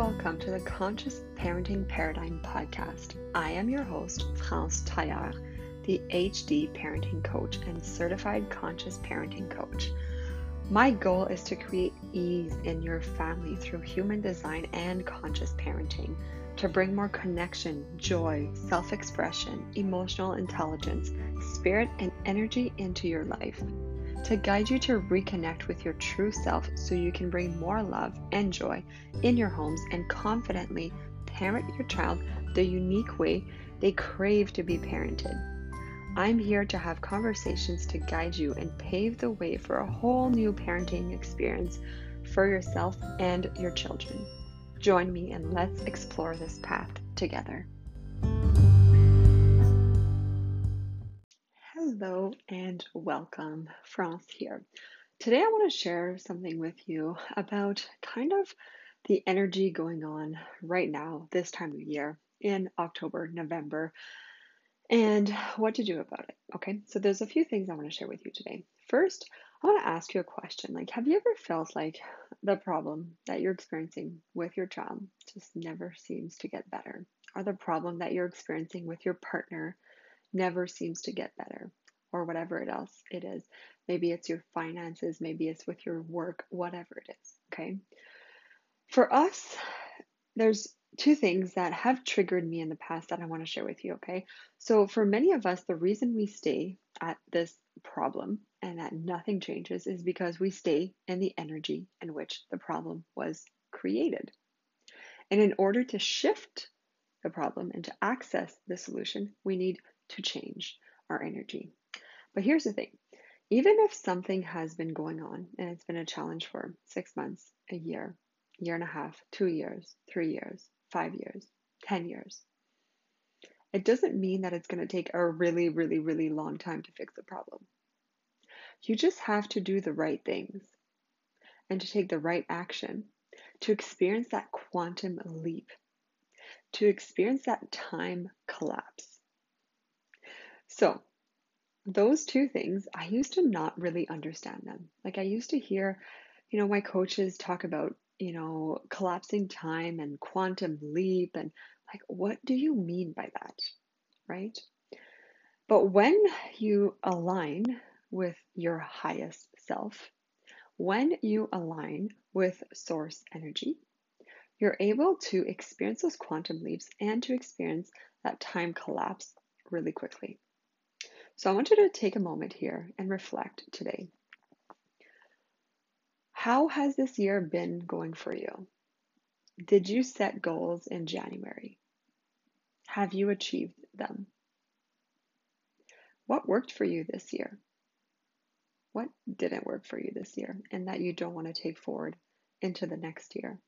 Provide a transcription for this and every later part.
welcome to the Conscious Parenting Paradigm podcast. I am your host, France Taillard, the HD parenting coach and certified conscious parenting coach. My goal is to create ease in your family through human design and conscious parenting, to bring more connection, joy, self expression, emotional intelligence, spirit, and energy into your life to guide you to reconnect with your true self so you can bring more love and joy in your homes and confidently parent your child the unique way they crave to be parented. I'm here to have conversations to guide you and pave the way for a whole new parenting experience for yourself and your children. Join me and let's explore this path together. Hello and welcome, France here. Today I want to share something with you about kind of the energy going on right now, this time of year in October, November, and what to do about it. Okay, so there's a few things I want to share with you today. First, I want to ask you a question like, have you ever felt like the problem that you're experiencing with your child just never seems to get better? Or the problem that you're experiencing with your partner never seems to get better? Or whatever it else it is. Maybe it's your finances, maybe it's with your work, whatever it is. Okay. For us, there's two things that have triggered me in the past that I want to share with you. Okay. So, for many of us, the reason we stay at this problem and that nothing changes is because we stay in the energy in which the problem was created. And in order to shift the problem and to access the solution, we need to change our energy. But here's the thing even if something has been going on and it's been a challenge for six months, a year, year and a half, two years, three years, five years, 10 years, it doesn't mean that it's going to take a really, really, really long time to fix the problem. You just have to do the right things and to take the right action to experience that quantum leap, to experience that time collapse. So, those two things, I used to not really understand them. Like I used to hear, you know, my coaches talk about, you know, collapsing time and quantum leap and like what do you mean by that? Right? But when you align with your highest self, when you align with source energy, you're able to experience those quantum leaps and to experience that time collapse really quickly. So I want you to take a moment here and reflect today. How has this year been going for you? Did you set goals in January? Have you achieved them? What worked for you this year? What didn't work for you this year and that you don't want to take forward into the next year?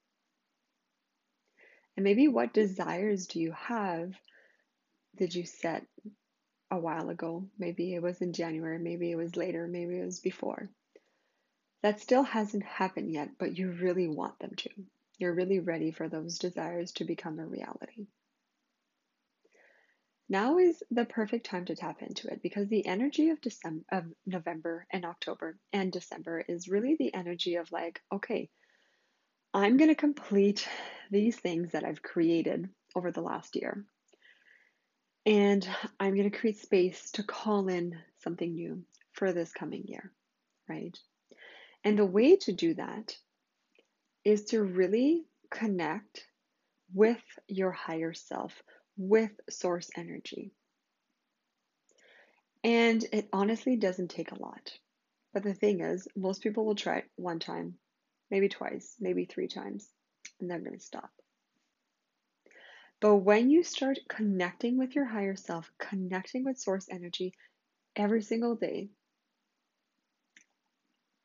And maybe what desires do you have did you set a while ago. Maybe it was in January, maybe it was later, maybe it was before. That still hasn't happened yet, but you really want them to. You're really ready for those desires to become a reality. Now is the perfect time to tap into it because the energy of December of November and October and December is really the energy of like, okay, I'm going to complete these things that I've created over the last year. And I'm going to create space to call in something new for this coming year, right? And the way to do that is to really connect with your higher self, with source energy. And it honestly doesn't take a lot. But the thing is, most people will try it one time, maybe twice, maybe three times, and they're going to stop. But when you start connecting with your higher self, connecting with source energy every single day,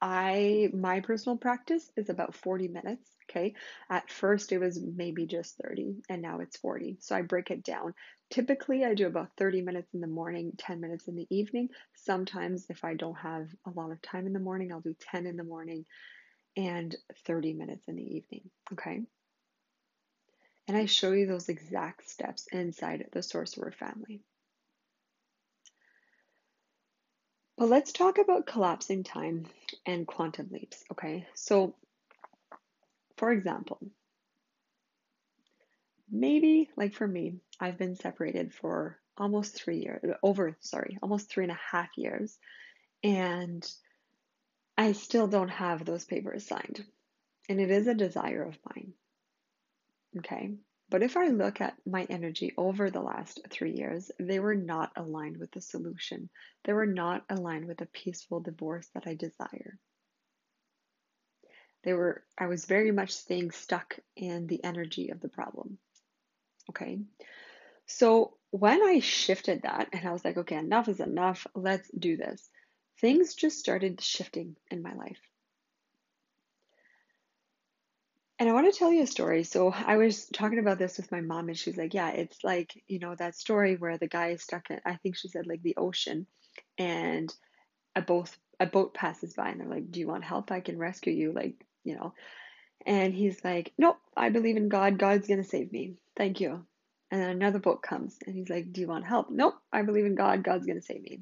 I my personal practice is about 40 minutes, okay? At first it was maybe just 30 and now it's 40. So I break it down. Typically I do about 30 minutes in the morning, 10 minutes in the evening. Sometimes if I don't have a lot of time in the morning, I'll do 10 in the morning and 30 minutes in the evening, okay? And I show you those exact steps inside the Source Word family. But let's talk about collapsing time and quantum leaps, okay? So, for example, maybe like for me, I've been separated for almost three years, over, sorry, almost three and a half years. And I still don't have those papers signed. And it is a desire of mine. Okay. But if I look at my energy over the last three years, they were not aligned with the solution. They were not aligned with a peaceful divorce that I desire. They were, I was very much staying stuck in the energy of the problem. Okay. So when I shifted that and I was like, okay, enough is enough, let's do this, things just started shifting in my life. And I want to tell you a story. So I was talking about this with my mom, and she's like, Yeah, it's like, you know, that story where the guy is stuck in, I think she said, like the ocean, and a boat, a boat passes by, and they're like, Do you want help? I can rescue you. Like, you know. And he's like, Nope, I believe in God. God's going to save me. Thank you. And then another boat comes, and he's like, Do you want help? Nope, I believe in God. God's going to save me.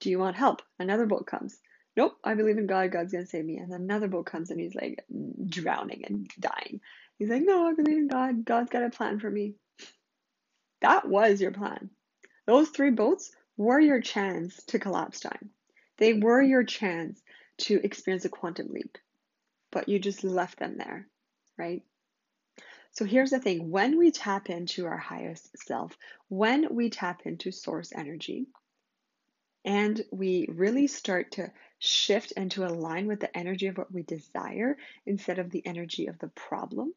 Do you want help? Another boat comes nope, I believe in God, God's gonna save me. And another boat comes and he's like drowning and dying. He's like, no, I believe in God, God's got a plan for me. That was your plan. Those three boats were your chance to collapse time. They were your chance to experience a quantum leap, but you just left them there, right? So here's the thing when we tap into our highest self, when we tap into source energy, and we really start to shift and to align with the energy of what we desire instead of the energy of the problem,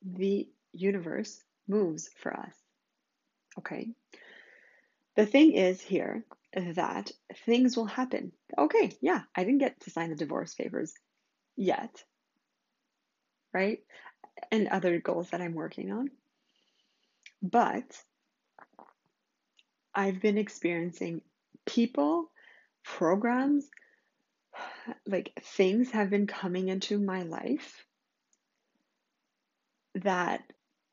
the universe moves for us. Okay? The thing is here that things will happen. Okay, yeah, I didn't get to sign the divorce papers yet, right? And other goals that I'm working on. But I've been experiencing people programs, like things have been coming into my life that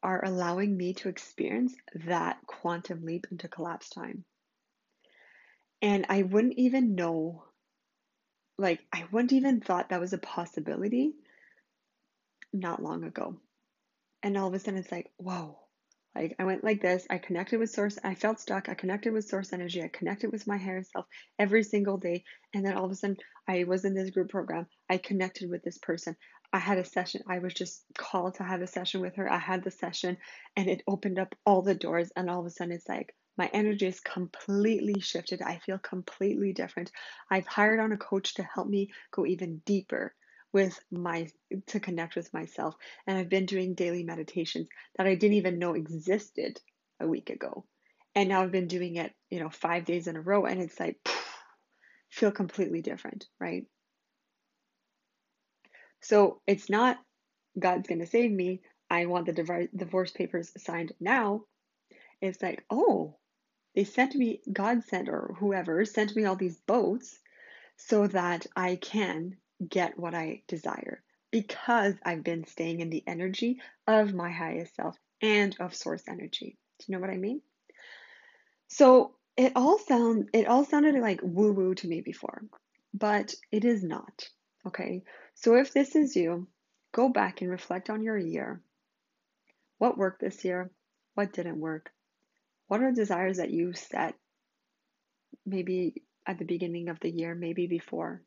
are allowing me to experience that quantum leap into collapse time. And I wouldn't even know, like, I wouldn't even thought that was a possibility not long ago. And all of a sudden it's like, whoa, like I went like this. I connected with source. I felt stuck. I connected with source energy. I connected with my higher self every single day. And then all of a sudden, I was in this group program. I connected with this person. I had a session. I was just called to have a session with her. I had the session and it opened up all the doors. And all of a sudden, it's like my energy is completely shifted. I feel completely different. I've hired on a coach to help me go even deeper with my to connect with myself. And i've been doing daily meditations that i didn't even know existed a week ago. And now i've been doing it you know five days in a row and it's like feel completely different right? So it's not god's going to save me. I want the divorce papers signed now. It's like oh they sent me god sent or whoever sent me all these boats so that i can get what I desire because I've been staying in the energy of my highest self and of source energy. Do you know what I mean? So it all sound it all sounded like woo woo to me before, but it is not. Okay. So if this is you, go back and reflect on your year. What worked this year? What didn't work? What are desires that you set maybe at the beginning of the year, maybe before?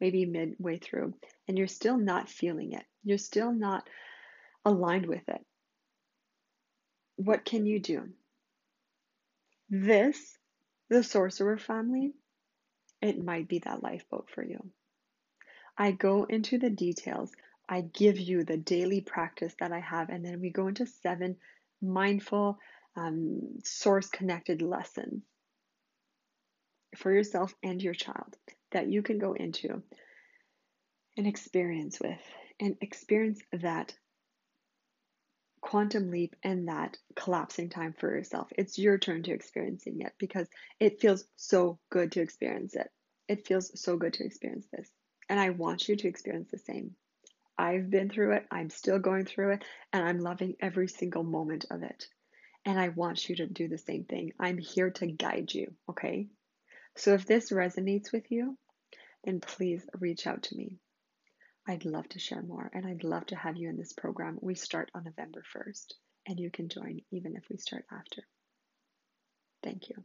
Maybe midway through, and you're still not feeling it, you're still not aligned with it, what can you do? This, the sorcerer family, it might be that lifeboat for you. I go into the details. I give you the daily practice that I have, and then we go into seven mindful, um, source connected lessons for yourself and your child that you can go into and experience with and experience that quantum leap and that collapsing time for yourself. It's your turn to experiencing it because it feels so good to experience it. It feels so good to experience this. And I want you to experience the same. I've been through it, I'm still going through it, and I'm loving every single moment of it. And I want you to do the same thing. I'm here to guide you, okay? So if this resonates with you, then please reach out to me. I'd love to share more and I'd love to have you in this program. We start on November 1st and you can join even if we start after. Thank you.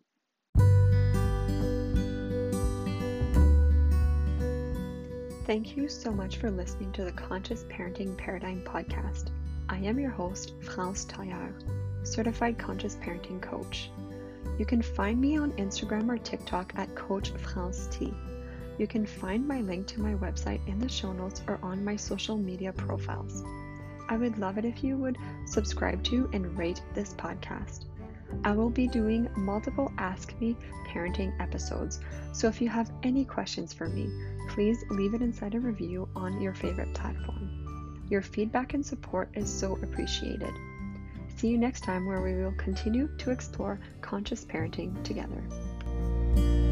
Thank you so much for listening to the Conscious Parenting Paradigm podcast. I am your host, France Tailleur, certified conscious parenting coach. You can find me on Instagram or TikTok at Coach France T. You can find my link to my website in the show notes or on my social media profiles. I would love it if you would subscribe to and rate this podcast. I will be doing multiple Ask Me Parenting episodes, so if you have any questions for me, please leave it inside a review on your favorite platform. Your feedback and support is so appreciated. See you next time where we will continue to explore conscious parenting together.